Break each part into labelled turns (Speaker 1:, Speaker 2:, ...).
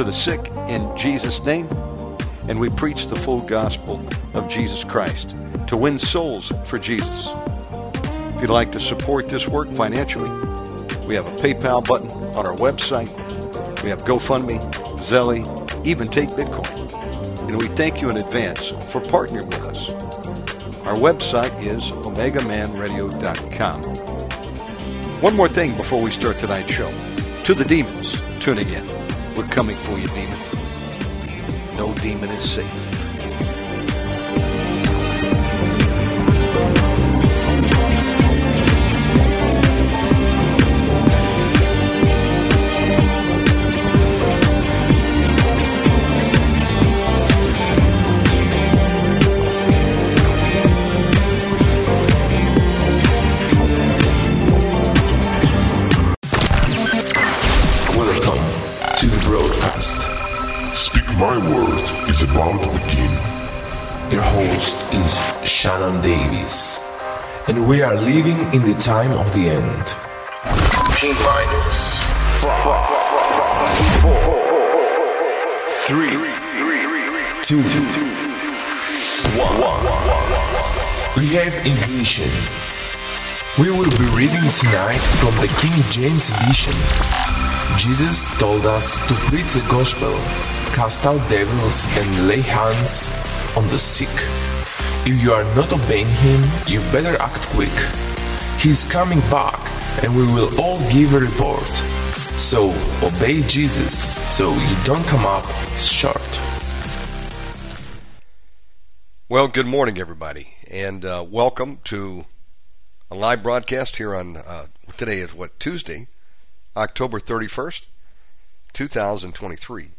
Speaker 1: to the sick in Jesus' name. And we preach the full gospel of Jesus Christ to win souls for Jesus. If you'd like to support this work financially, we have a PayPal button on our website. We have GoFundMe, Zelly, even take Bitcoin. And we thank you in advance for partnering with us. Our website is OmegaManRadio.com. One more thing before we start tonight's show. To the demons tuning in, we're coming for you, demon. No demon is safe.
Speaker 2: Host is Shannon Davis, and we are living in the time of the end.
Speaker 3: T minus
Speaker 2: Three, two, one. We have ignition. We will be reading tonight from the King James Edition. Jesus told us to preach the gospel, cast out devils, and lay hands on the sick. If you are not obeying him, you better act quick. He is coming back, and we will all give a report. So obey Jesus so you don't come up short.
Speaker 1: Well, good morning, everybody, and uh, welcome to a live broadcast here on uh, today is what Tuesday, October 31st, 2023.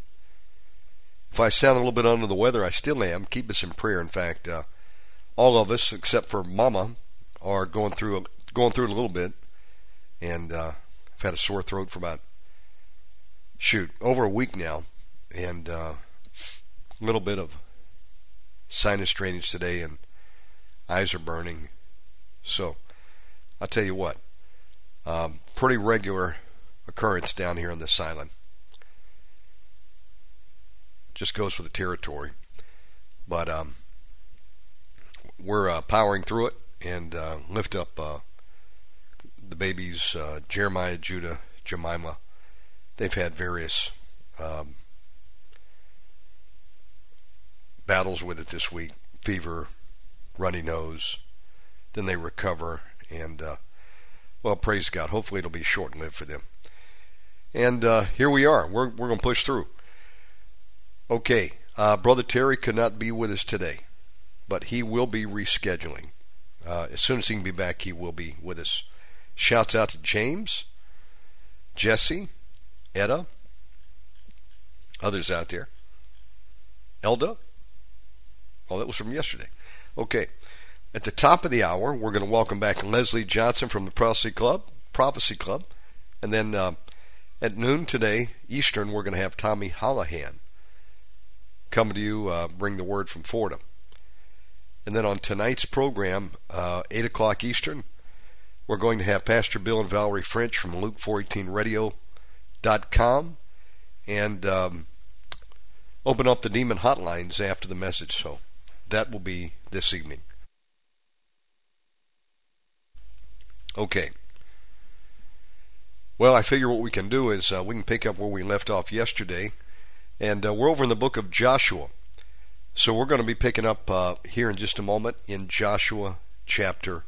Speaker 1: If I sound a little bit under the weather, I still am. Keep us in prayer. In fact, uh, all of us except for Mama are going through a, going through it a little bit, and uh, I've had a sore throat for about shoot over a week now, and uh, a little bit of sinus drainage today, and eyes are burning. So, I'll tell you what, um, pretty regular occurrence down here on this island. Just goes with the territory, but um, we're uh, powering through it and uh, lift up uh, the babies, uh, Jeremiah, Judah, Jemima. They've had various um, battles with it this week fever, runny nose. Then they recover, and uh, well, praise God. Hopefully, it'll be short lived for them. And uh, here we are. We're, we're going to push through. Okay, uh, Brother Terry could not be with us today, but he will be rescheduling. Uh, as soon as he can be back, he will be with us. Shouts out to James, Jesse, Etta, others out there. Elda. Oh, that was from yesterday. Okay. At the top of the hour, we're going to welcome back Leslie Johnson from the Prophecy Club, Prophecy Club, and then uh, at noon today, Eastern, we're going to have Tommy Hollahan coming to you, uh, bring the word from Fordham. And then on tonight's program, uh, 8 o'clock Eastern, we're going to have Pastor Bill and Valerie French from Luke418radio.com and um, open up the demon hotlines after the message. So that will be this evening. Okay. Well, I figure what we can do is uh, we can pick up where we left off yesterday. And uh, we're over in the book of Joshua. So we're going to be picking up uh, here in just a moment in Joshua chapter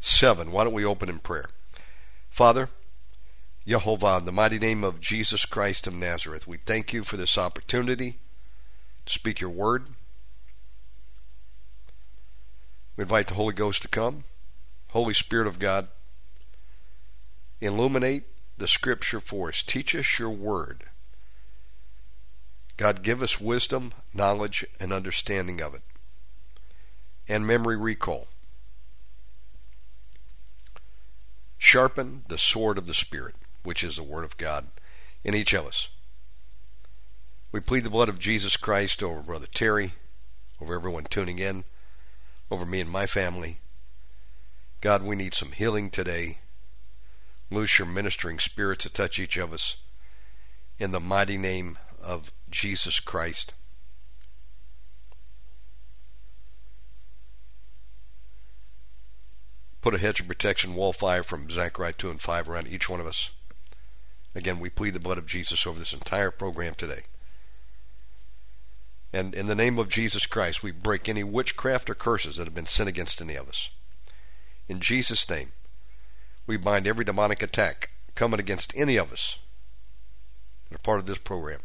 Speaker 1: 7. Why don't we open in prayer? Father, Jehovah, in the mighty name of Jesus Christ of Nazareth, we thank you for this opportunity to speak your word. We invite the Holy Ghost to come. Holy Spirit of God, illuminate the scripture for us. Teach us your word. God, give us wisdom, knowledge, and understanding of it, and memory recall. Sharpen the sword of the Spirit, which is the Word of God, in each of us. We plead the blood of Jesus Christ over Brother Terry, over everyone tuning in, over me and my family. God, we need some healing today. Loose your ministering spirits to touch each of us. In the mighty name of Jesus Christ. Put a hedge of protection, wall fire from Zechariah 2 and 5 around each one of us. Again, we plead the blood of Jesus over this entire program today. And in the name of Jesus Christ, we break any witchcraft or curses that have been sent against any of us. In Jesus' name, we bind every demonic attack coming against any of us that are part of this program.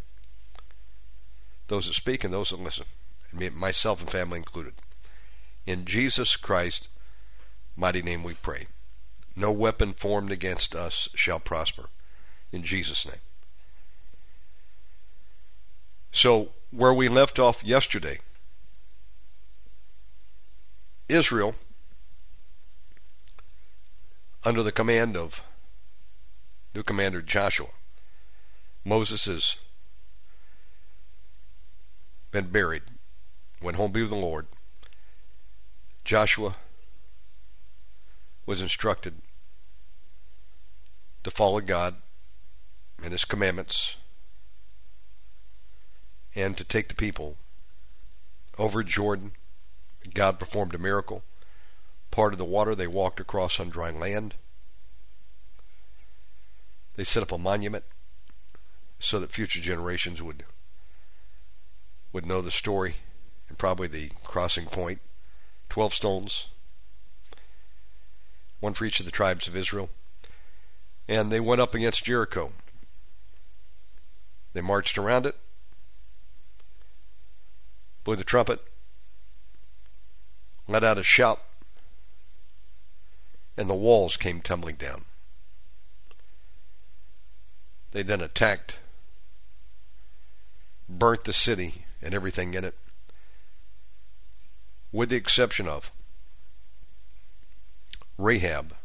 Speaker 1: Those that speak and those that listen, myself and family included. In Jesus Christ's mighty name we pray. No weapon formed against us shall prosper. In Jesus' name. So, where we left off yesterday, Israel, under the command of new commander Joshua, Moses has been buried, went home to be with the Lord. Joshua was instructed to follow God and His commandments and to take the people over Jordan. God performed a miracle. Part of the water they walked across on dry land. They set up a monument so that future generations would would know the story and probably the crossing point. Twelve stones, one for each of the tribes of Israel. And they went up against Jericho. They marched around it blew the trumpet, let out a shout, and the walls came tumbling down. They then attacked, burnt the city and everything in it, with the exception of Rahab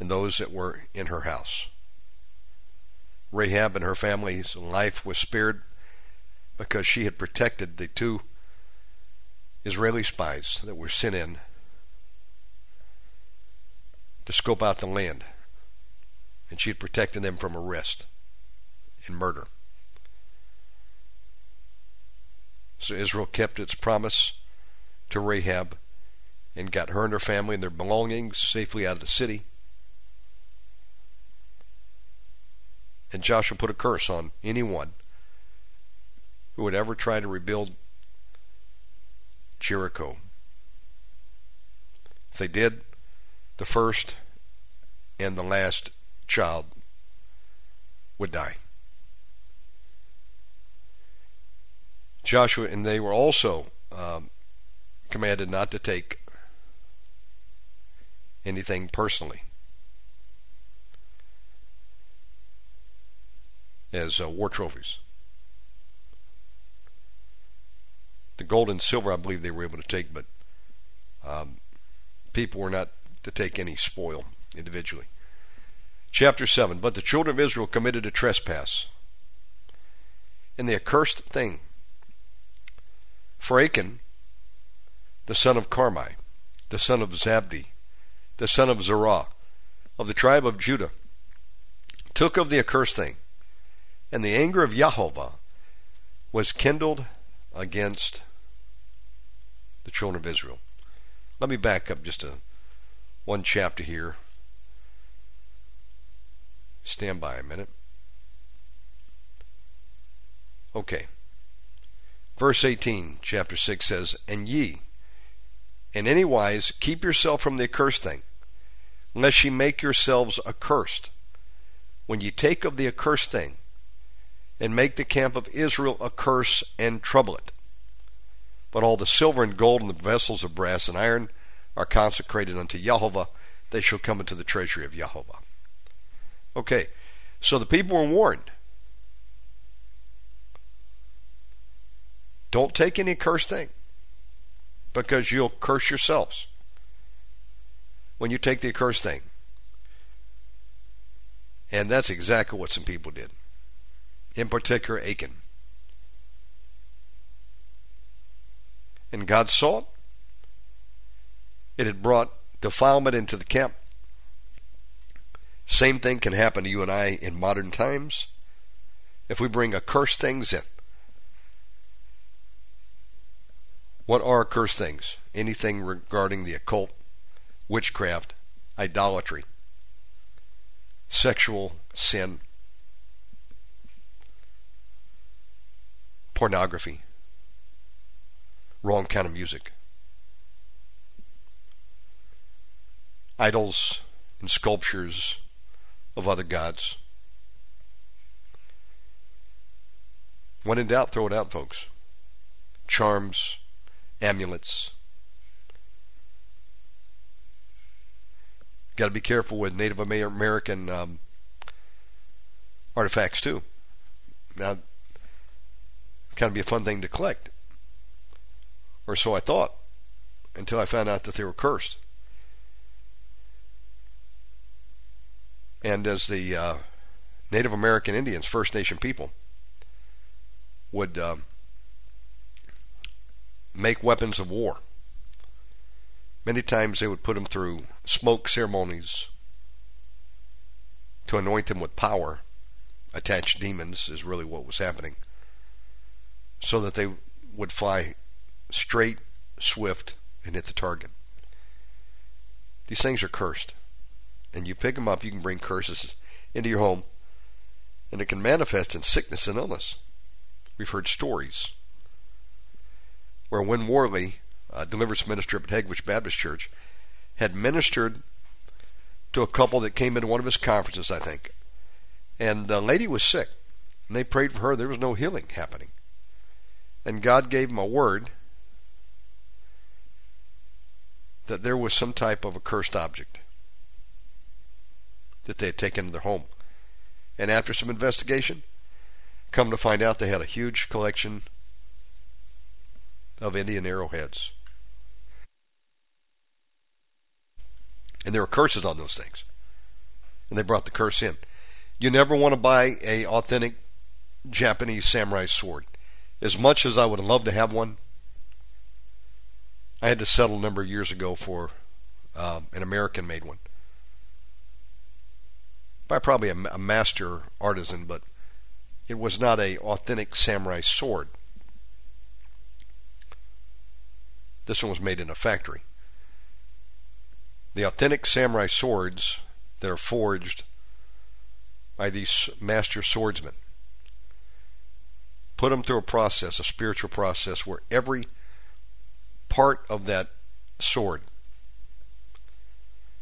Speaker 1: and those that were in her house. Rahab and her family's life was spared because she had protected the two Israeli spies that were sent in to scope out the land. And she had protected them from arrest and murder. So Israel kept its promise to Rahab and got her and her family and their belongings safely out of the city. And Joshua put a curse on anyone who would ever try to rebuild Jericho. If they did, the first and the last child would die. Joshua and they were also um, commanded not to take anything personally as uh, war trophies. The gold and silver, I believe they were able to take, but um, people were not to take any spoil individually. Chapter 7 But the children of Israel committed a trespass and the accursed thing. For Achan, the son of Carmi, the son of Zabdi, the son of Zerah, of the tribe of Judah, took of the accursed thing, and the anger of Jehovah was kindled against the children of Israel. Let me back up just a one chapter here. Stand by a minute. Okay. Verse 18, chapter 6 says, And ye, in any wise, keep yourself from the accursed thing, lest ye make yourselves accursed. When ye take of the accursed thing, and make the camp of Israel a curse and trouble it. But all the silver and gold and the vessels of brass and iron are consecrated unto Jehovah. They shall come into the treasury of Jehovah. Okay, so the people were warned. Don't take any cursed thing because you'll curse yourselves when you take the accursed thing. And that's exactly what some people did. In particular, Achan. And God saw it. It had brought defilement into the camp. Same thing can happen to you and I in modern times. If we bring accursed things in. What are accursed things? Anything regarding the occult, witchcraft, idolatry, sexual sin, pornography, wrong kind of music, idols and sculptures of other gods. When in doubt, throw it out, folks. Charms, amulets, got to be careful with Native American um, artifacts too. Now, kind of be a fun thing to collect, or so I thought, until I found out that they were cursed. And as the uh, Native American Indians, First Nation people, would uh, make weapons of war Many times they would put them through smoke ceremonies to anoint them with power. Attached demons is really what was happening. So that they would fly straight, swift, and hit the target. These things are cursed. And you pick them up, you can bring curses into your home. And it can manifest in sickness and illness. We've heard stories where Win Worley uh, deliverance minister at Hegewisch Baptist Church, had ministered to a couple that came into one of his conferences, I think. And the lady was sick. And they prayed for her. There was no healing happening. And God gave him a word that there was some type of a cursed object that they had taken to their home. And after some investigation, come to find out they had a huge collection of Indian arrowheads. And there were curses on those things. And they brought the curse in. You never want to buy a authentic Japanese samurai sword. As much as I would love to have one, I had to settle a number of years ago for um, an American made one. By probably a, a master artisan, but it was not a authentic samurai sword. This one was made in a factory. The authentic samurai swords that are forged by these master swordsmen. Put them through a process, a spiritual process, where every part of that sword,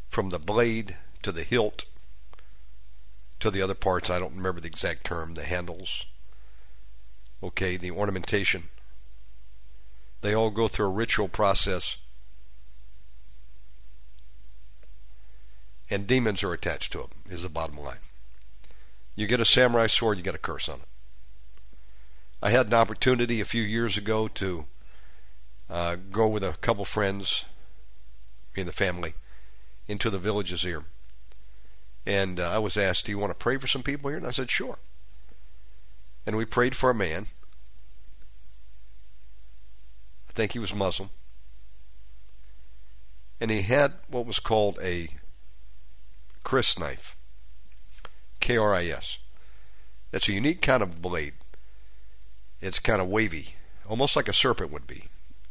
Speaker 1: from the blade to the hilt to the other parts, I don't remember the exact term, the handles, okay, the ornamentation, they all go through a ritual process and demons are attached to them, is the bottom line. You get a samurai sword, you get a curse on it. I had an opportunity a few years ago to uh, go with a couple friends, me and the family, into the villages here. And uh, I was asked, Do you want to pray for some people here? And I said, Sure. And we prayed for a man. I think he was Muslim. And he had what was called a Kris knife. K R I S. It's a unique kind of blade. It's kind of wavy, almost like a serpent would be.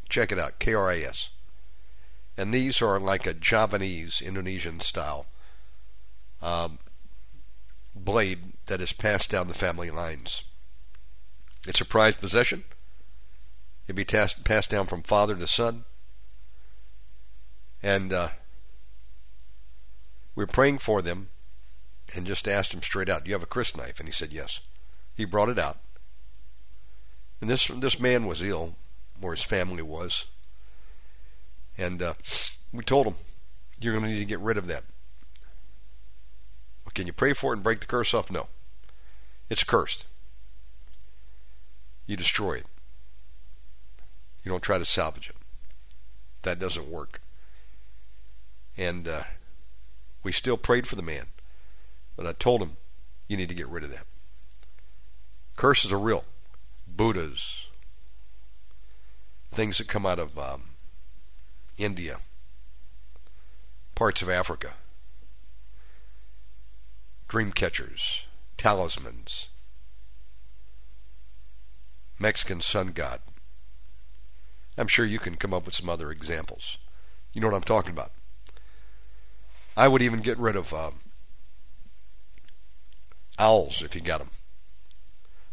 Speaker 1: Check it out, K R I S. And these are like a Javanese, Indonesian style um, blade that is passed down the family lines. It's a prized possession. It'd be passed down from father to son. And uh, we were praying for them and just asked him straight out, Do you have a Kris knife? And he said, Yes. He brought it out. And this this man was ill, or his family was. And uh, we told him, You're going to need to get rid of that. Well, can you pray for it and break the curse off? No. It's cursed. You destroy it. You don't try to salvage it. That doesn't work. And uh, we still prayed for the man, but I told him, you need to get rid of that. Curses are real. Buddhas, things that come out of um, India, parts of Africa, dream catchers, talismans, Mexican sun god. I'm sure you can come up with some other examples. You know what I'm talking about. I would even get rid of um, owls if you got them.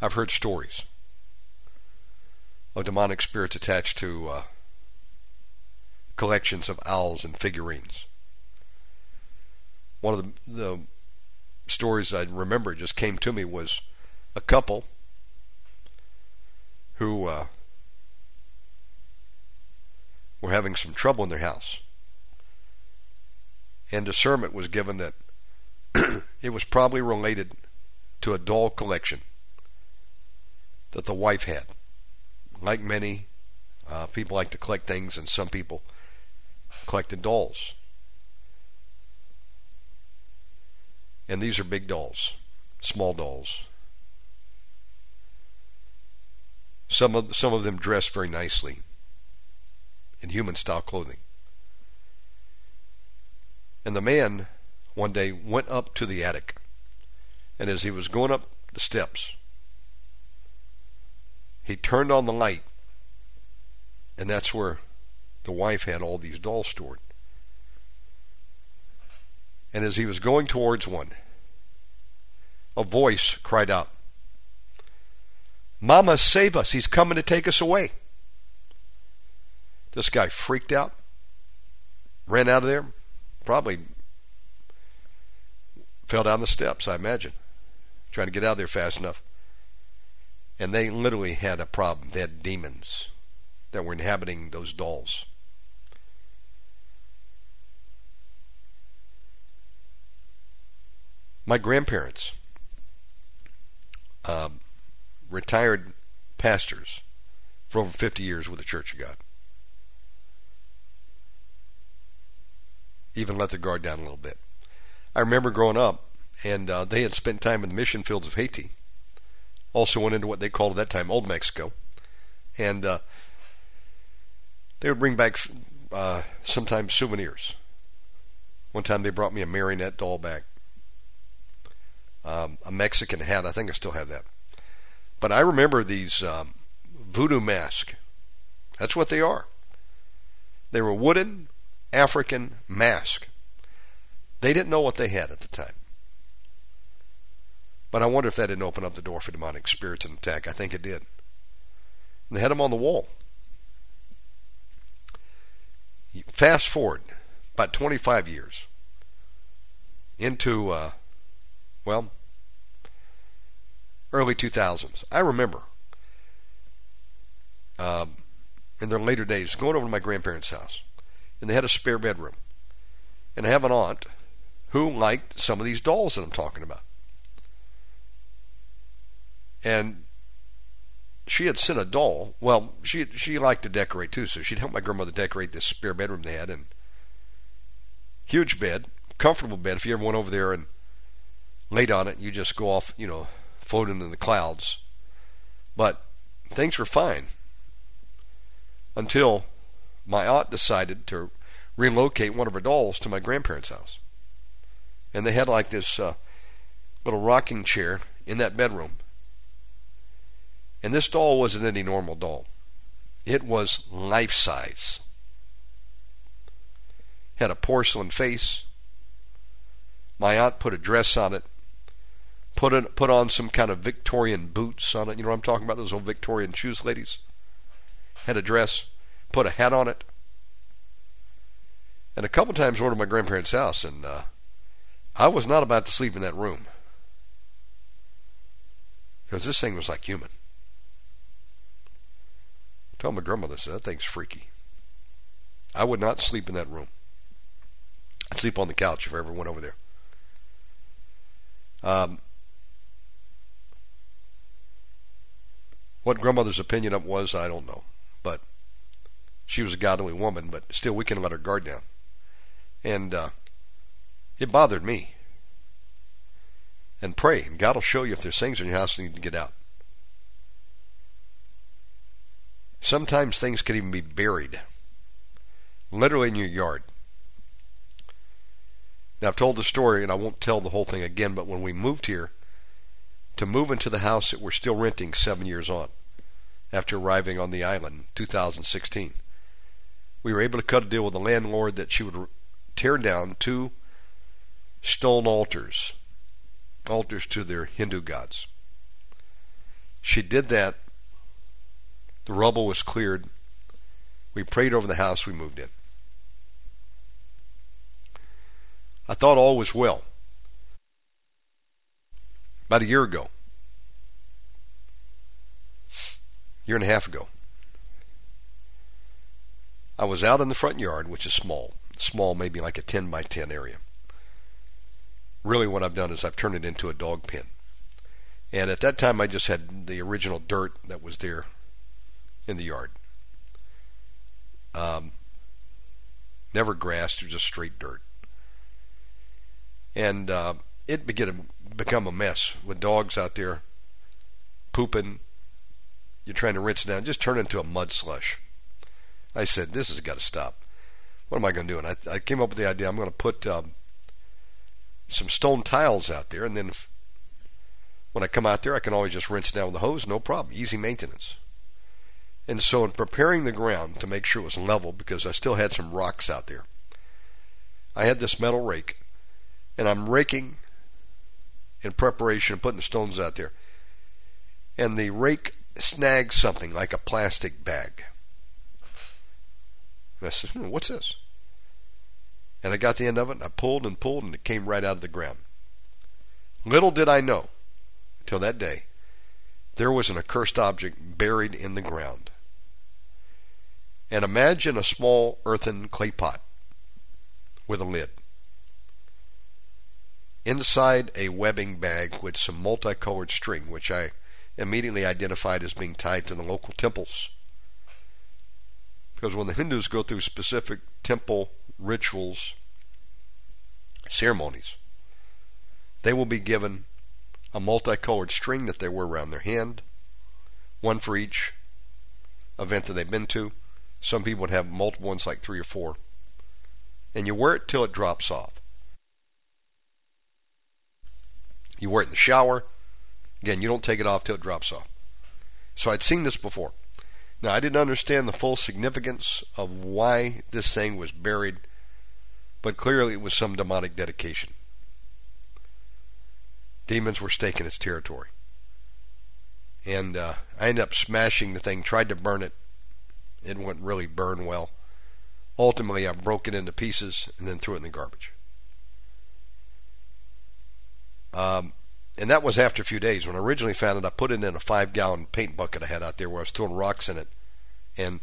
Speaker 1: I've heard stories of demonic spirits attached to uh, collections of owls and figurines. One of the, the stories I remember just came to me was a couple who uh, were having some trouble in their house. And discernment was given that it was probably related to a doll collection that the wife had. Like many, uh, people like to collect things, and some people collected dolls. And these are big dolls, small dolls. Some of some of them dress very nicely in human style clothing. And the man one day went up to the attic. And as he was going up the steps, he turned on the light. And that's where the wife had all these dolls stored. And as he was going towards one, a voice cried out, Mama, save us. He's coming to take us away. This guy freaked out, ran out of there, probably fell down the steps, I imagine, trying to get out of there fast enough. And they literally had a problem. They had demons that were inhabiting those dolls. My grandparents, um, retired pastors for over 50 years with the Church of God. Even let their guard down a little bit. I remember growing up, and uh, they had spent time in the mission fields of Haiti. Also went into what they called at that time Old Mexico. And uh, they would bring back uh, sometimes souvenirs. One time they brought me a marionette doll back, um, a Mexican hat. I think I still have that. But I remember these um, voodoo masks. That's what they are. They were wooden African mask. They didn't know what they had at the time. But I wonder if that didn't open up the door for demonic spirits and attack. I think it did. And they had them on the wall. Fast forward about 25 years into, uh, well, early 2000s. I remember um, in their later days going over to my grandparents' house, and they had a spare bedroom. And I have an aunt who liked some of these dolls that I'm talking about. And she had sent a doll. Well, she she liked to decorate too, so she'd help my grandmother decorate this spare bedroom they had, and huge bed, comfortable bed. If you ever went over there and laid on it, you just go off, you know, floating in the clouds. But things were fine until my aunt decided to relocate one of her dolls to my grandparents' house. And they had like this uh, little rocking chair in that bedroom. And this doll wasn't any normal doll. It was life size. Had a porcelain face. My aunt put a dress on it put in, put on some kind of Victorian boots on it. You know what I'm talking about? Those old Victorian shoes, ladies. Had a dress, put a hat on it, and a couple times over my grandparents' house, and uh, I was not about to sleep in that room because this thing was like human. I told my grandmother, said, that thing's freaky. I would not sleep in that room. I'd sleep on the couch if I ever went over there. Um, What grandmother's opinion of was, I don't know. She was a godly woman, but still we couldn't let her guard down. And uh, it bothered me. And pray, and God will show you if there's things in your house that need to get out. Sometimes things could even be buried, literally in your yard. Now, I've told the story, and I won't tell the whole thing again, but when we moved here, to move into the house that we're still renting seven years on, after arriving on the island in 2016, we were able to cut a deal with the landlord that she would tear down two stone altars, altars to their Hindu gods. She did that. The rubble was cleared. We prayed over the house. We moved in. I thought all was well. About a year ago, year and a half ago, I was out in the front yard, which is small, small, maybe like a 10 by 10 area. Really, what I've done is I've turned it into a dog pen. And at that time, I just had the original dirt that was there in the yard. Um, never grass, it just straight dirt and uh, it began to become a mess with dogs out there pooping. You're trying to rinse it down, just turn into a mud slush. I said, "This has got to stop. What am I going to do?" And I, I, came up with the idea: I'm going to put um, some stone tiles out there, and then if, when I come out there, I can always just rinse down with the hose, no problem, easy maintenance. And so, in preparing the ground to make sure it was level, because I still had some rocks out there, I had this metal rake and I'm raking in preparation of putting the stones out there. And the rake snags something like a plastic bag. And I said, hmm, what's this? And I got the end of it, and I pulled and pulled, and it came right out of the ground. Little did I know, till that day, there was an accursed object buried in the ground. And imagine a small earthen clay pot with a lid inside a webbing bag with some multicolored string, which I immediately identified as being tied to the local temples. Because when the Hindus go through specific temple rituals, ceremonies, they will be given a multicolored string that they wear around their hand, one for each event that they've been to. Some people would have multiple ones, like three or four. And you wear it till it drops off. You wear it in the shower. Again, you don't take it off till it drops off. So I'd seen this before. Now, I didn't understand the full significance of why this thing was buried, but clearly it was some demonic dedication. Demons were staking its territory. And uh, I ended up smashing the thing, tried to burn it. It wouldn't really burn well. Ultimately, I broke it into pieces and then threw it in the garbage. Um, and that was after a few days. When I originally found it, I put it in a five gallon paint bucket I had out there where I was throwing rocks in it. And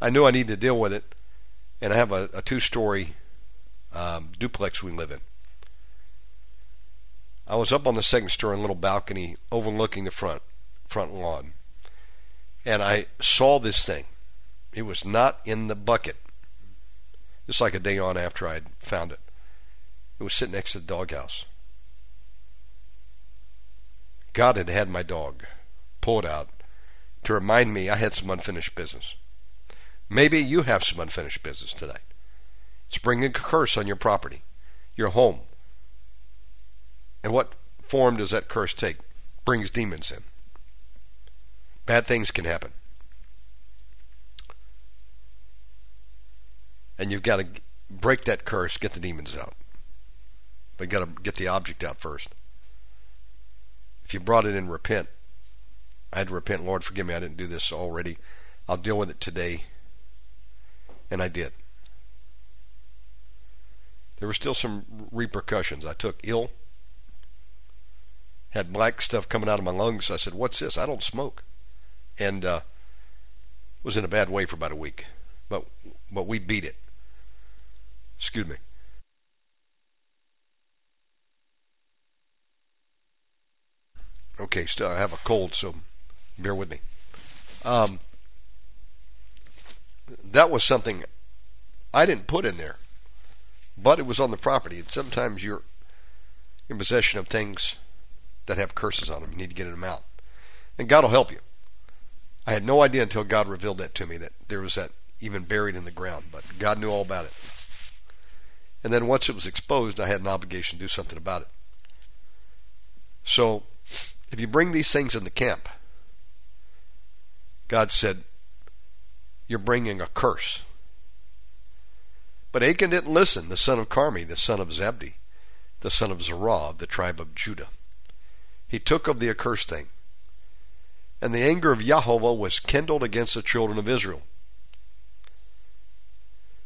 Speaker 1: I knew I needed to deal with it. And I have a, a two story um, duplex we live in. I was up on the second story in a little balcony overlooking the front front lawn. And I saw this thing. It was not in the bucket. Just like a day on after I'd found it. It was sitting next to the doghouse. God had had my dog pulled out to remind me I had some unfinished business. Maybe you have some unfinished business today. It's bringing a curse on your property, your home. And what form does that curse take? Brings demons in. Bad things can happen. And you've got to break that curse, get the demons out. But you've got to get the object out first. If you brought it in, repent. I had to repent, Lord, forgive me, I didn't do this already. I'll deal with it today. And I did. There were still some repercussions. I took ill, had black stuff coming out of my lungs. I said, What's this? I don't smoke. And uh, was in a bad way for about a week. But, but we beat it. Excuse me. Okay, still I have a cold, so bear with me. Um, that was something I didn't put in there, but it was on the property. And sometimes you're in possession of things that have curses on them. You need to get them out. And God will help you. I had no idea until God revealed that to me that there was that even buried in the ground, but God knew all about it. And then once it was exposed, I had an obligation to do something about it. So, if you bring these things in the camp, God said, you're bringing a curse. But Achan didn't listen, the son of Carmi, the son of Zabdi, the son of Zerah, of the tribe of Judah. He took of the accursed thing. And the anger of Yahweh was kindled against the children of Israel.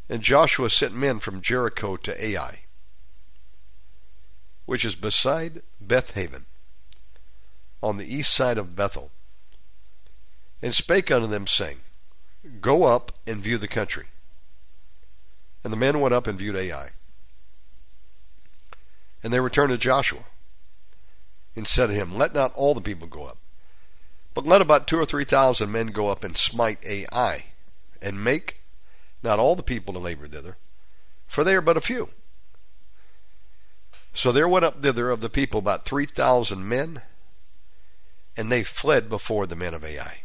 Speaker 1: And Joshua sent men from Jericho to Ai, which is beside Bethaven, on the east side of Bethel, and spake unto them, saying, Go up and view the country. And the men went up and viewed Ai. And they returned to Joshua, and said to him, Let not all the people go up, but let about two or three thousand men go up and smite Ai, and make not all the people to labor thither, for they are but a few. So there went up thither of the people about three thousand men, and they fled before the men of Ai.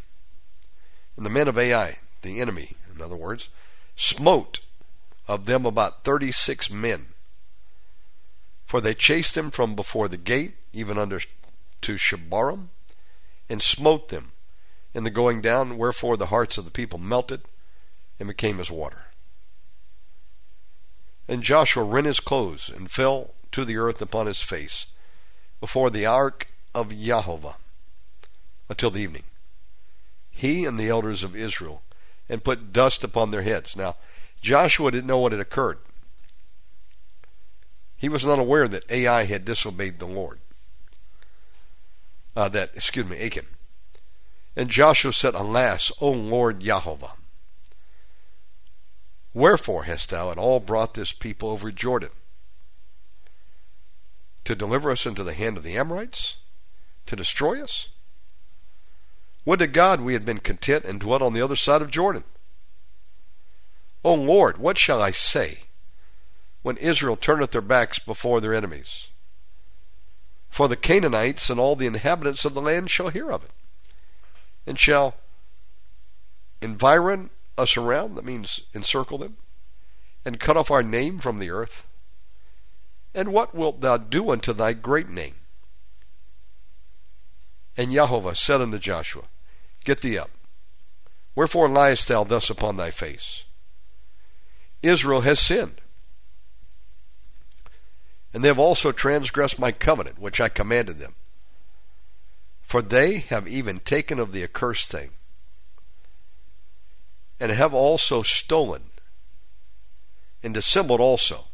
Speaker 1: And the men of Ai, the enemy, in other words, smote of them about thirty six men. For they chased them from before the gate, even under to Shebarim, and smote them in the going down, wherefore the hearts of the people melted and became as water. And Joshua rent his clothes and fell to the earth upon his face before the ark of Jehovah until the evening. He and the elders of Israel and put dust upon their heads. Now, Joshua didn't know what had occurred. He was not aware that Ai had disobeyed the Lord. Uh, that, excuse me, Achan. And Joshua said, Alas, O Lord Jehovah, wherefore hast thou at all brought this people over Jordan? To deliver us into the hand of the Amorites? To destroy us? Would to God we had been content and dwelt on the other side of Jordan. O Lord, what shall I say when Israel turneth their backs before their enemies? For the Canaanites and all the inhabitants of the land shall hear of it, and shall environ us around, that means encircle them, and cut off our name from the earth. And what wilt thou do unto thy great name? And Jehovah said unto Joshua, Get thee up. Wherefore liest thou thus upon thy face? Israel has sinned. And they have also transgressed my covenant, which I commanded them. For they have even taken of the accursed thing, and have also stolen, and dissembled also,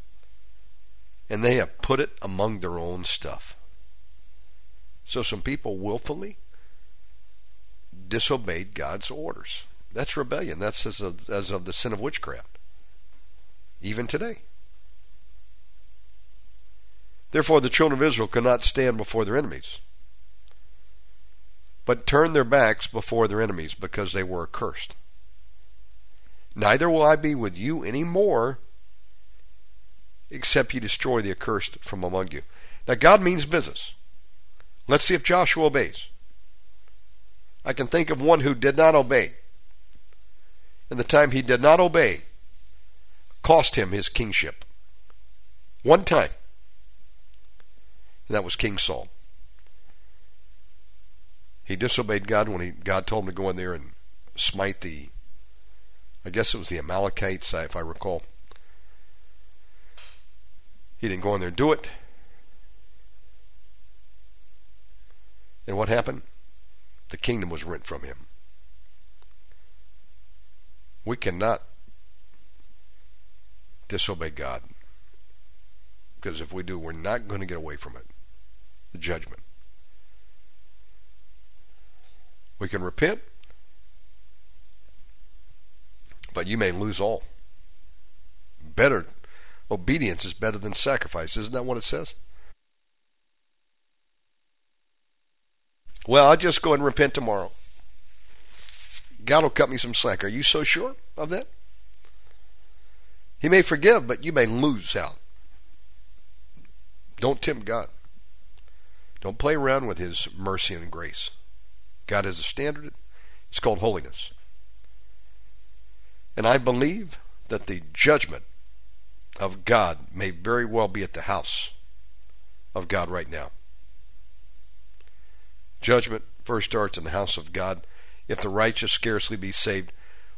Speaker 1: and they have put it among their own stuff. So some people willfully disobeyed God's orders. That's rebellion. That's as of, as of the sin of witchcraft. Even today. Therefore, the children of Israel could not stand before their enemies, but turned their backs before their enemies because they were accursed. Neither will I be with you any more, except you destroy the accursed from among you. Now, God means business. Let's see if Joshua obeys. I can think of one who did not obey. And the time he did not obey cost him his kingship. One time. And that was King Saul. He disobeyed God when he, God told him to go in there and smite the, I guess it was the Amalekites, if I recall. He didn't go in there and do it. And what happened? The kingdom was rent from him. We cannot disobey God. Because if we do, we're not going to get away from it. The judgment. We can repent, but you may lose all. Better obedience is better than sacrifice. Isn't that what it says? Well, I'll just go and repent tomorrow. God will cut me some slack. Are you so sure of that? He may forgive, but you may lose out. Don't tempt God. Don't play around with His mercy and grace. God has a standard. It's called holiness. And I believe that the judgment of God may very well be at the house of God right now. Judgment first starts in the house of God. If the righteous scarcely be saved,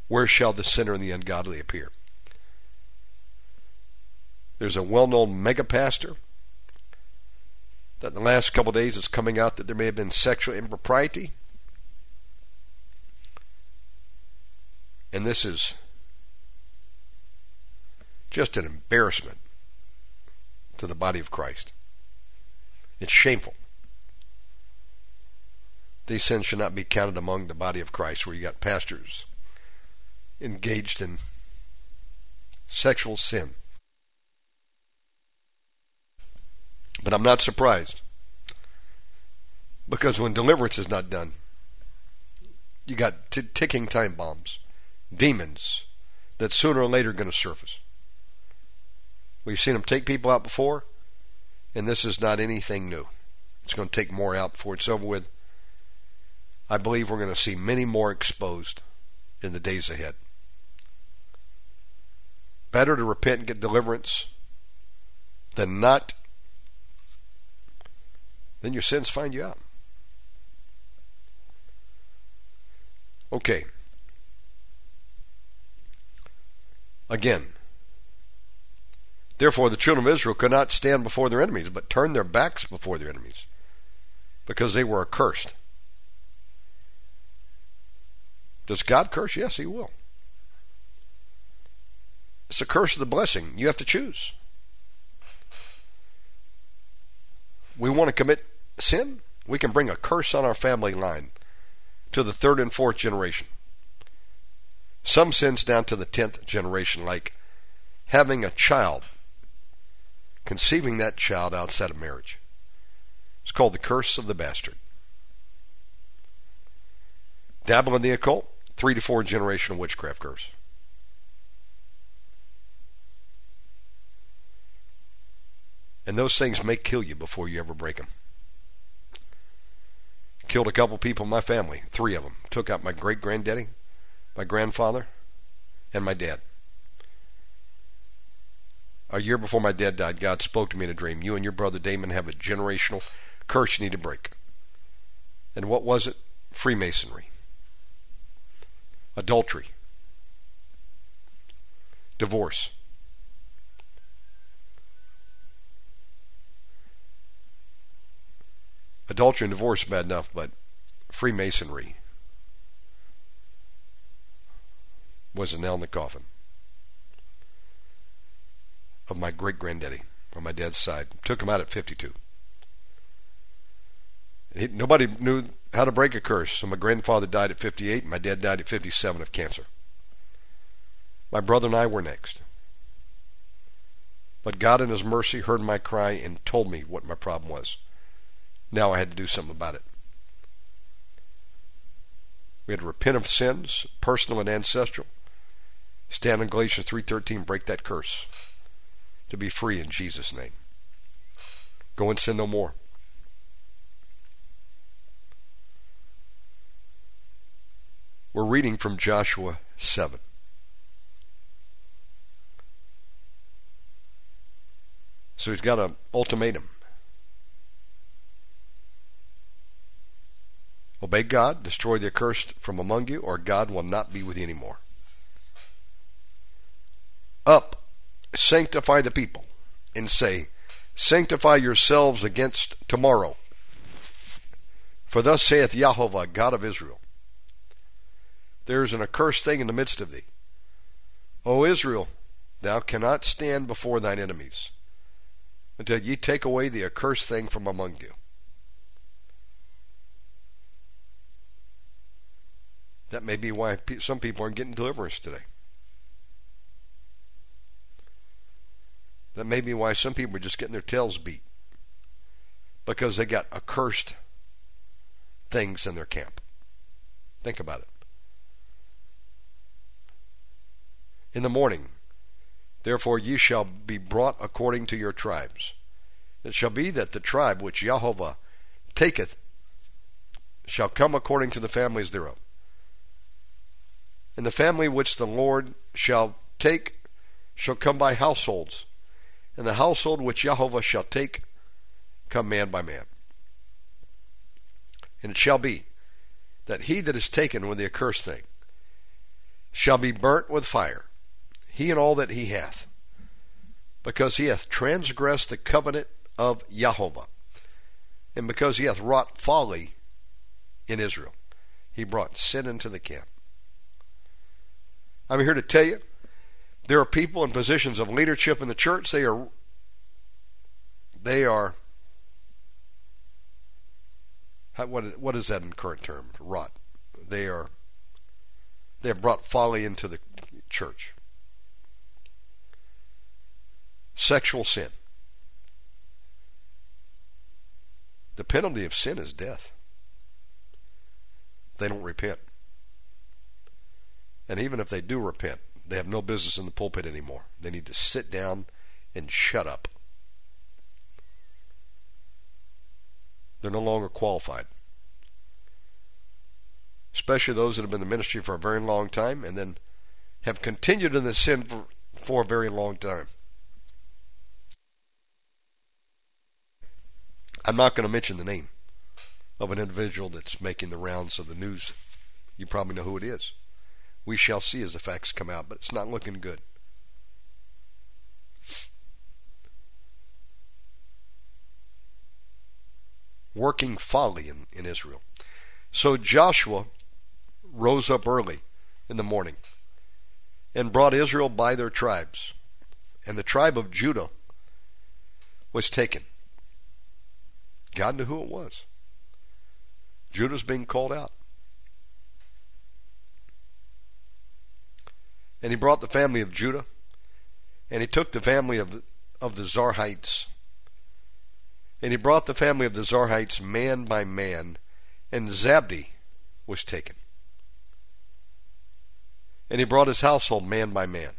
Speaker 1: where shall the sinner and the ungodly appear? There's a well known mega pastor that in the last couple days is coming out that there may have been sexual impropriety. And this is just an embarrassment to the body of Christ. It's shameful. These sins should not be counted among the body of Christ where you got pastors engaged in sexual sin. But I'm not surprised. Because when deliverance is not done, you got t- ticking time bombs, demons that sooner or later are going to surface. We've seen them take people out before, and this is not anything new. It's going to take more out before it's over with. I believe we're going to see many more exposed in the days ahead. Better to repent and get deliverance than not. Then your sins find you out. Okay. Again, Therefore, the children of Israel could not stand before their enemies, but turned their backs before their enemies, because they were accursed. Does God curse? Yes, He will. It's a curse of the blessing. You have to choose. We want to commit sin? We can bring a curse on our family line to the third and fourth generation. Some sins down to the tenth generation, like having a child conceiving that child outside of marriage. It's called the curse of the bastard. Dabble in the occult, three to four generational witchcraft curse. And those things may kill you before you ever break them. Killed a couple people in my family, three of them. Took out my great granddaddy, my grandfather, and my dad. A year before my dad died, God spoke to me in a dream. You and your brother Damon have a generational curse you need to break. And what was it? Freemasonry, adultery, divorce. Adultery and divorce bad enough, but Freemasonry was a nail in the coffin of my great granddaddy on my dad's side. Took him out at 52. He, nobody knew how to break a curse. So my grandfather died at 58. My dad died at 57 of cancer. My brother and I were next. But God in His mercy heard my cry and told me what my problem was. Now I had to do something about it. We had to repent of sins, personal and ancestral. Stand on Galatians 3.13, break that curse to be free in Jesus' name. Go and sin no more. We're reading from Joshua 7. So he's got an ultimatum. Obey God, destroy the accursed from among you, or God will not be with you anymore. Up, sanctify the people and say, Sanctify yourselves against tomorrow. For thus saith Jehovah, God of Israel There is an accursed thing in the midst of thee. O Israel, thou cannot stand before thine enemies until ye take away the accursed thing from among you. That may be why some people aren't getting deliverance today. That may be why some people are just getting their tails beat because they got accursed things in their camp. Think about it. In the morning, Therefore ye shall be brought according to your tribes. It shall be that the tribe which Jehovah taketh shall come according to the families thereof. And the family which the Lord shall take shall come by households, and the household which Jehovah shall take come man by man. And it shall be that he that is taken with the accursed thing shall be burnt with fire, he and all that he hath, because he hath transgressed the covenant of Jehovah, and because he hath wrought folly in Israel. He brought sin into the camp. I'm here to tell you there are people in positions of leadership in the church. They are they are what what is that in current terms? Rot. They are they have brought folly into the church. Sexual sin. The penalty of sin is death. They don't repent. And even if they do repent, they have no business in the pulpit anymore. They need to sit down and shut up. They're no longer qualified. Especially those that have been in the ministry for a very long time and then have continued in the sin for, for a very long time. I'm not going to mention the name of an individual that's making the rounds of the news. You probably know who it is. We shall see as the facts come out, but it's not looking good. Working folly in, in Israel. So Joshua rose up early in the morning and brought Israel by their tribes. And the tribe of Judah was taken. God knew who it was. Judah's being called out. And he brought the family of Judah, and he took the family of, of the Zarhites, and he brought the family of the Zarhites man by man, and Zabdi was taken. And he brought his household man by man.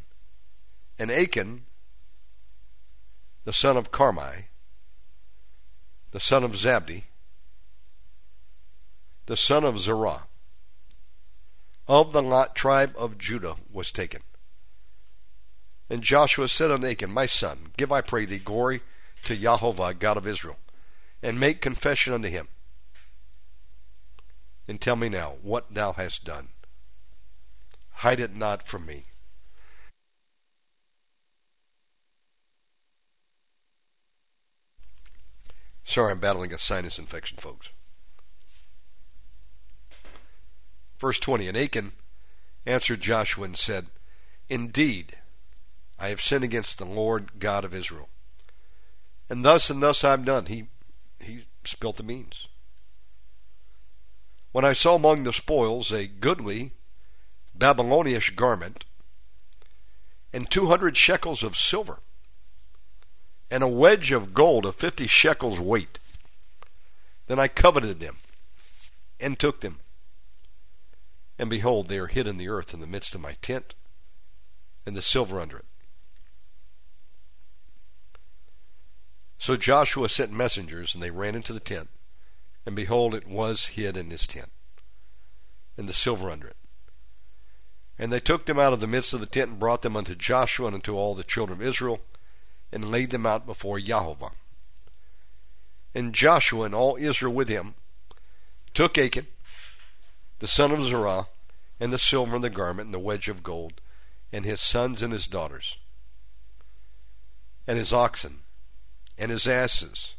Speaker 1: And Achan, the son of Carmi, the son of Zabdi, the son of Zerah, of the Lot tribe of Judah was taken. And Joshua said unto Achan, My son, give I pray thee glory to Jehovah, God of Israel, and make confession unto him. And tell me now what thou hast done. Hide it not from me. Sorry, I'm battling a sinus infection, folks. Verse 20 And Achan answered Joshua and said, Indeed, I have sinned against the Lord God of Israel. And thus and thus I've done. He, he spilt the beans. When I saw among the spoils a goodly Babylonish garment, and two hundred shekels of silver, and a wedge of gold of fifty shekels weight, then I coveted them, and took them. And behold, they are hid in the earth in the midst of my tent, and the silver under it. So Joshua sent messengers, and they ran into the tent, and behold, it was hid in his tent, and the silver under it. And they took them out of the midst of the tent, and brought them unto Joshua and unto all the children of Israel, and laid them out before Jehovah. And Joshua and all Israel with him took Achan, the son of Zerah, and the silver and the garment and the wedge of gold, and his sons and his daughters, and his oxen, and his asses,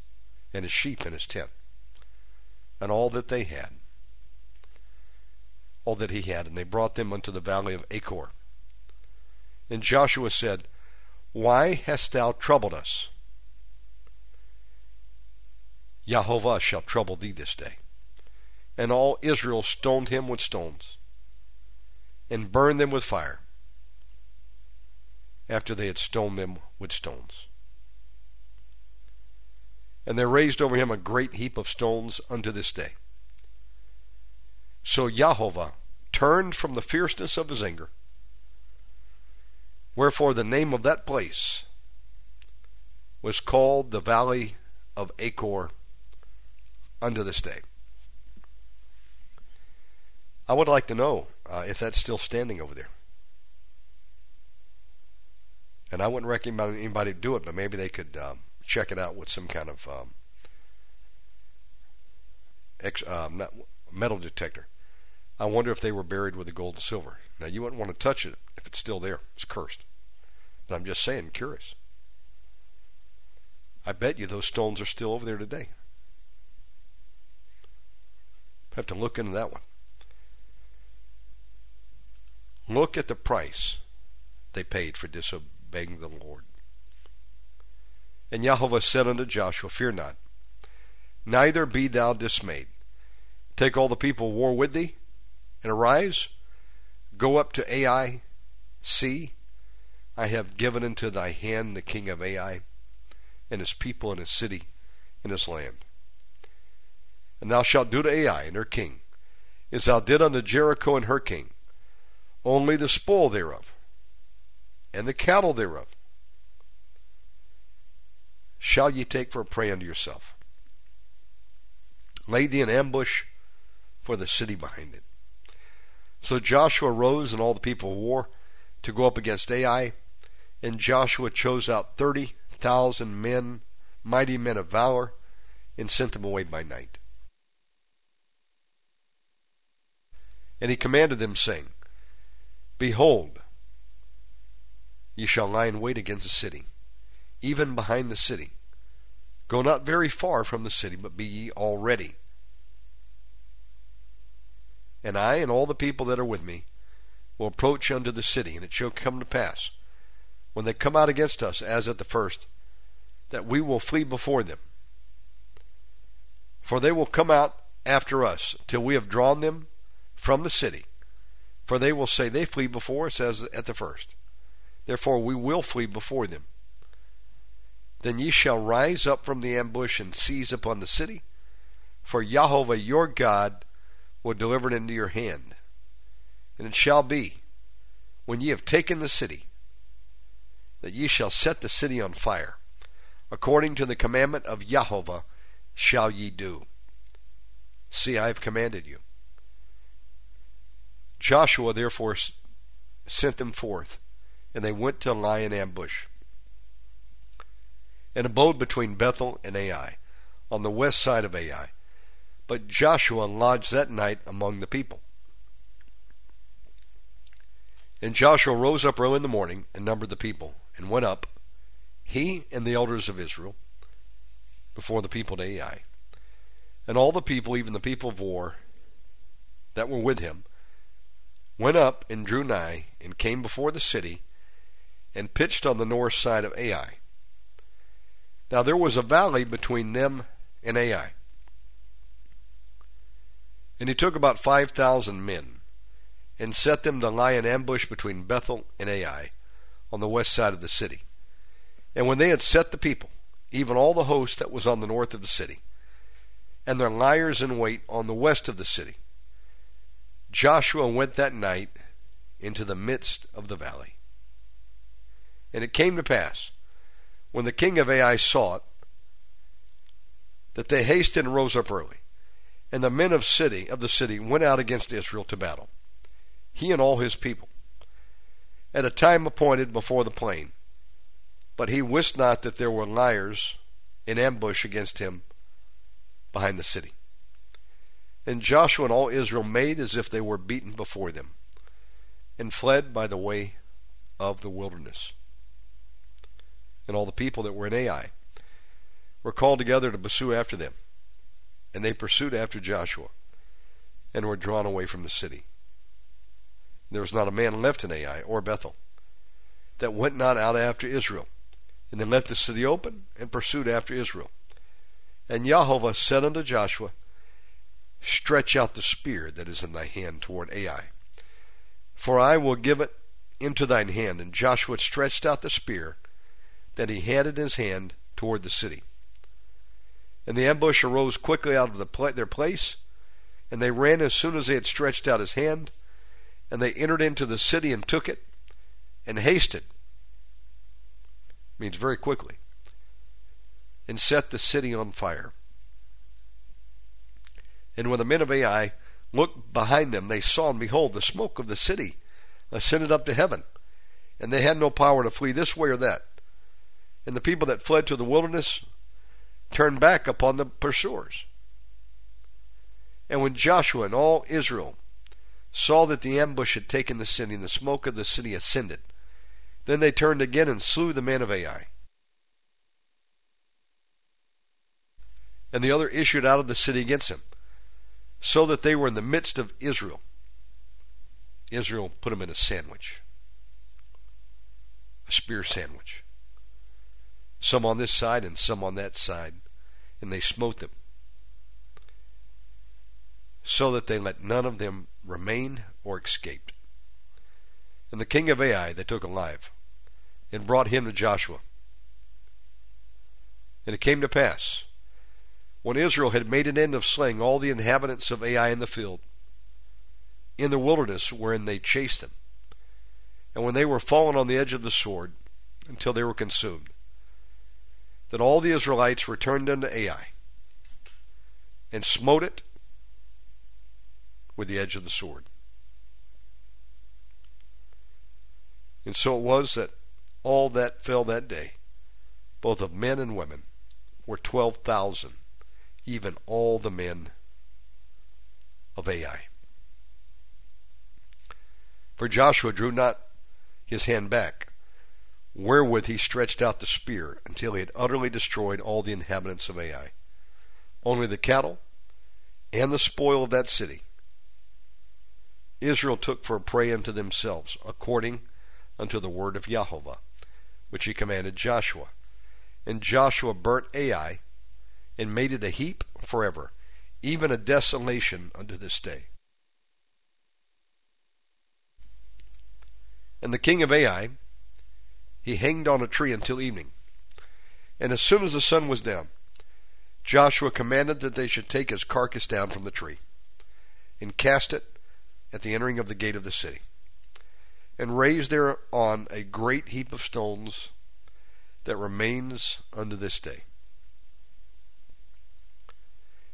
Speaker 1: and his sheep and his tent, and all that they had, all that he had, and they brought them unto the valley of Achor. And Joshua said, Why hast thou troubled us? Jehovah shall trouble thee this day and all Israel stoned him with stones and burned them with fire after they had stoned them with stones. And they raised over him a great heap of stones unto this day. So Jehovah turned from the fierceness of his anger, Wherefore the name of that place was called the Valley of Achor unto this day. I would like to know uh, if that's still standing over there. And I wouldn't recommend anybody do it, but maybe they could um, check it out with some kind of um, ex, um, metal detector. I wonder if they were buried with the gold and silver. Now, you wouldn't want to touch it if it's still there. It's cursed. But I'm just saying, curious. I bet you those stones are still over there today. Have to look into that one. Look at the price they paid for disobeying the Lord. And Yahweh said unto Joshua, Fear not, neither be thou dismayed. Take all the people of war with thee, and arise, go up to Ai, see, I have given into thy hand the king of Ai, and his people, and his city, and his land. And thou shalt do to Ai and her king, as thou did unto Jericho and her king, only the spoil thereof, and the cattle thereof, shall ye take for a prey unto yourself. Lay thee in ambush for the city behind it. So Joshua rose and all the people of war to go up against Ai, and Joshua chose out thirty thousand men, mighty men of valor, and sent them away by night. And he commanded them, saying, Behold, ye shall lie in wait against the city, even behind the city. Go not very far from the city, but be ye all ready. And I and all the people that are with me will approach unto the city, and it shall come to pass, when they come out against us, as at the first, that we will flee before them. For they will come out after us, till we have drawn them from the city. For they will say, They flee before us as at the first. Therefore we will flee before them. Then ye shall rise up from the ambush and seize upon the city, for Yahweh your God will deliver it into your hand. And it shall be, when ye have taken the city, that ye shall set the city on fire. According to the commandment of Yahweh shall ye do. See, I have commanded you. Joshua therefore sent them forth, and they went to lie in ambush, and abode between Bethel and Ai, on the west side of Ai. But Joshua lodged that night among the people. And Joshua rose up early in the morning and numbered the people, and went up, he and the elders of Israel, before the people to Ai. And all the people, even the people of war that were with him, went up and drew nigh, and came before the city, and pitched on the north side of Ai. Now there was a valley between them and Ai. And he took about five thousand men, and set them to lie in ambush between Bethel and Ai, on the west side of the city. And when they had set the people, even all the host that was on the north of the city, and their liers in wait on the west of the city, Joshua went that night into the midst of the valley. And it came to pass, when the king of Ai saw it, that they hasted and rose up early, and the men of city of the city went out against Israel to battle, he and all his people, at a time appointed before the plain. But he wist not that there were liers in ambush against him behind the city. And Joshua and all Israel made as if they were beaten before them, and fled by the way of the wilderness. And all the people that were in Ai were called together to pursue after them. And they pursued after Joshua, and were drawn away from the city. There was not a man left in Ai or Bethel that went not out after Israel. And they left the city open and pursued after Israel. And Yahweh said unto Joshua, Stretch out the spear that is in thy hand toward Ai. For I will give it into thine hand. And Joshua stretched out the spear that he had in his hand toward the city. And the ambush arose quickly out of the their place, and they ran as soon as they had stretched out his hand, and they entered into the city and took it, and hasted, means very quickly, and set the city on fire. And when the men of Ai looked behind them, they saw, and behold, the smoke of the city ascended up to heaven, and they had no power to flee this way or that. And the people that fled to the wilderness turned back upon the pursuers. And when Joshua and all Israel saw that the ambush had taken the city, and the smoke of the city ascended, then they turned again and slew the men of Ai. And the other issued out of the city against him, so that they were in the midst of Israel. Israel put them in a sandwich, a spear sandwich. Some on this side and some on that side, and they smote them, so that they let none of them remain or escaped. And the king of Ai they took alive, and brought him to Joshua. And it came to pass, when Israel had made an end of slaying all the inhabitants of Ai in the field, in the wilderness wherein they chased them, and when they were fallen on the edge of the sword until they were consumed, that all the Israelites returned unto Ai, and smote it with the edge of the sword. And so it was that all that fell that day, both of men and women, were twelve thousand even all the men of Ai. For Joshua drew not his hand back, wherewith he stretched out the spear until he had utterly destroyed all the inhabitants of Ai. Only the cattle and the spoil of that city Israel took for a prey unto themselves, according unto the word of Jehovah, which he commanded Joshua. And Joshua burnt Ai and made it a heap forever, even a desolation unto this day. And the king of Ai, he hanged on a tree until evening. And as soon as the sun was down, Joshua commanded that they should take his carcass down from the tree, and cast it at the entering of the gate of the city, and raise thereon a great heap of stones that remains unto this day.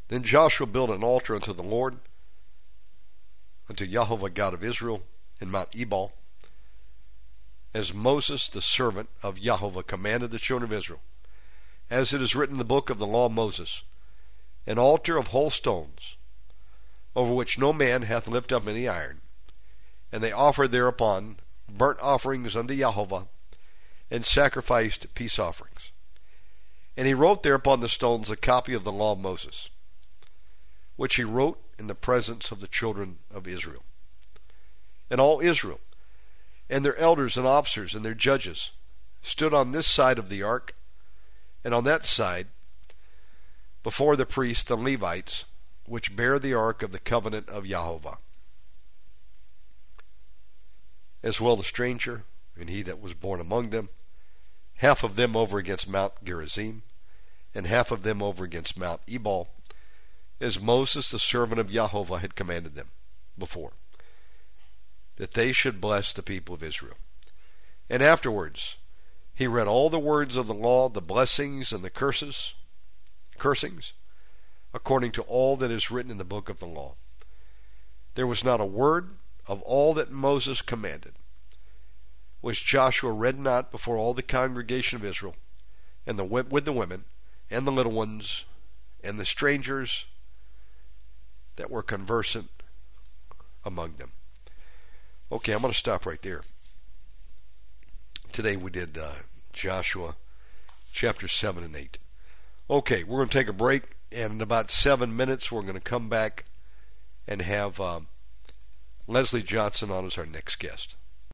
Speaker 1: Then Joshua built an altar unto the Lord, unto Jehovah God of Israel, in Mount Ebal, as Moses the servant of Jehovah commanded the children of Israel, as it is written in the book of the law of Moses, an altar of whole stones, over which no man hath lifted up any iron. And they offered thereupon burnt offerings unto Jehovah, and sacrificed peace offerings. And he wrote there upon the stones a copy of the law of Moses which he wrote in the presence of the children of Israel. And all Israel, and their elders and officers and their judges, stood on this side of the ark, and on that side, before the priests, the Levites, which bear the ark of the covenant of Jehovah. As well the stranger, and he that was born among them, half of them over against Mount Gerizim, and half of them over against Mount Ebal, as Moses, the servant of Jehovah, had commanded them before, that they should bless the people of Israel. And afterwards, he read all the words of the law, the blessings and the curses, cursings, according to all that is written in the book of the law. There was not a word of all that Moses commanded, which Joshua read not before all the congregation of Israel, and the, with the women, and the little ones, and the strangers, that were conversant among them. Okay, I'm going to stop right there. Today we did uh, Joshua chapter 7 and 8. Okay, we're going to take a break, and in about seven minutes we're going to come back and have um, Leslie Johnson on as our next guest.